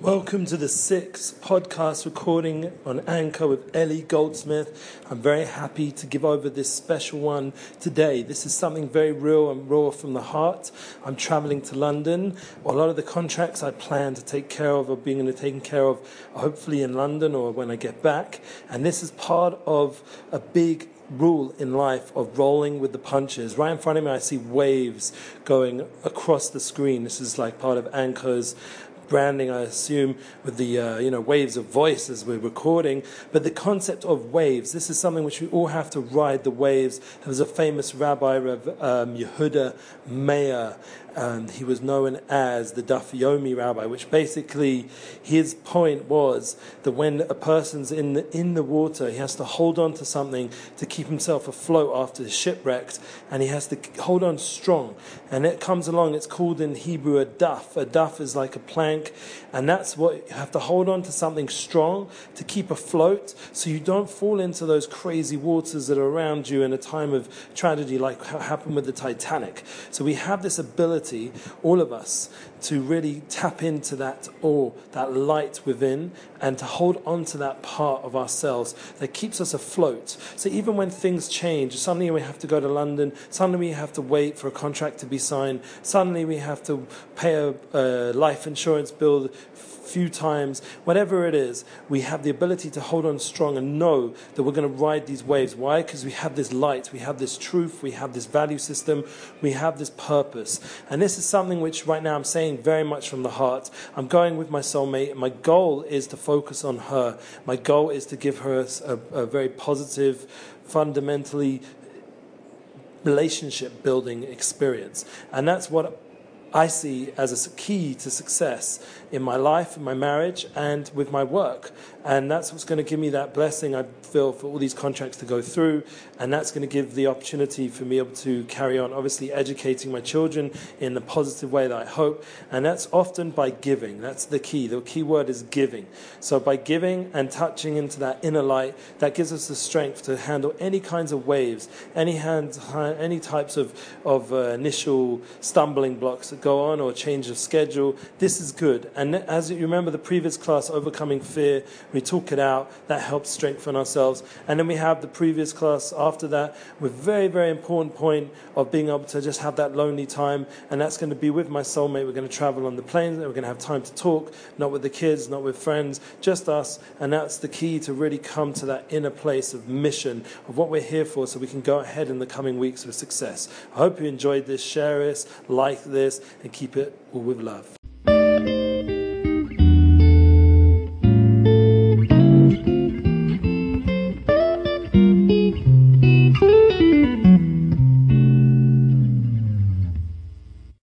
Welcome to the sixth podcast recording on Anchor with Eli Goldsmith. I'm very happy to give over this special one today. This is something very real and raw from the heart. I'm traveling to London. A lot of the contracts I plan to take care of are being taken care of hopefully in London or when I get back. And this is part of a big rule in life of rolling with the punches. Right in front of me, I see waves going across the screen. This is like part of Anchor's branding, I assume, with the uh, you know waves of voice as we're recording. But the concept of waves, this is something which we all have to ride the waves. There was a famous rabbi, Rav um, Yehuda Meir, and he was known as the Daf Yomi rabbi, which basically his point was that when a person's in the, in the water, he has to hold on to something to keep himself afloat after he's shipwrecked, and he has to hold on strong. And it comes along, it's called in Hebrew a daf. A daf is like a plank, and that's what you have to hold on to something strong to keep afloat so you don't fall into those crazy waters that are around you in a time of tragedy like happened with the Titanic. So we have this ability all of us, to really tap into that awe, that light within, and to hold on to that part of ourselves that keeps us afloat. So even when things change, suddenly we have to go to London, suddenly we have to wait for a contract to be signed, suddenly we have to pay a, a life insurance bill few times, whatever it is, we have the ability to hold on strong and know that we're going to ride these waves. Why? Because we have this light, we have this truth, we have this value system, we have this purpose. And this is something which right now I'm saying very much from the heart. I'm going with my soulmate. My goal is to focus on her. My goal is to give her a, a very positive, fundamentally relationship building experience. And that's what I see as a key to success in my life, in my marriage, and with my work. And that's what's going to give me that blessing, I feel, for all these contracts to go through. And that's going to give the opportunity for me able to carry on, obviously, educating my children in the positive way that I hope. And that's often by giving. That's the key. The key word is giving. So by giving and touching into that inner light, that gives us the strength to handle any kinds of waves, any, hands, any types of, of uh, initial stumbling blocks that go on or change of schedule. This is good. And as you remember the previous class, Overcoming Fear, we talk it out. That helps strengthen ourselves. And then we have the previous class after that with very, very important point of being able to just have that lonely time. And that's going to be with my soulmate. We're going to travel on the planes. We're going to have time to talk, not with the kids, not with friends, just us. And that's the key to really come to that inner place of mission, of what we're here for, so we can go ahead in the coming weeks with success. I hope you enjoyed this. Share this, like this, and keep it all with love.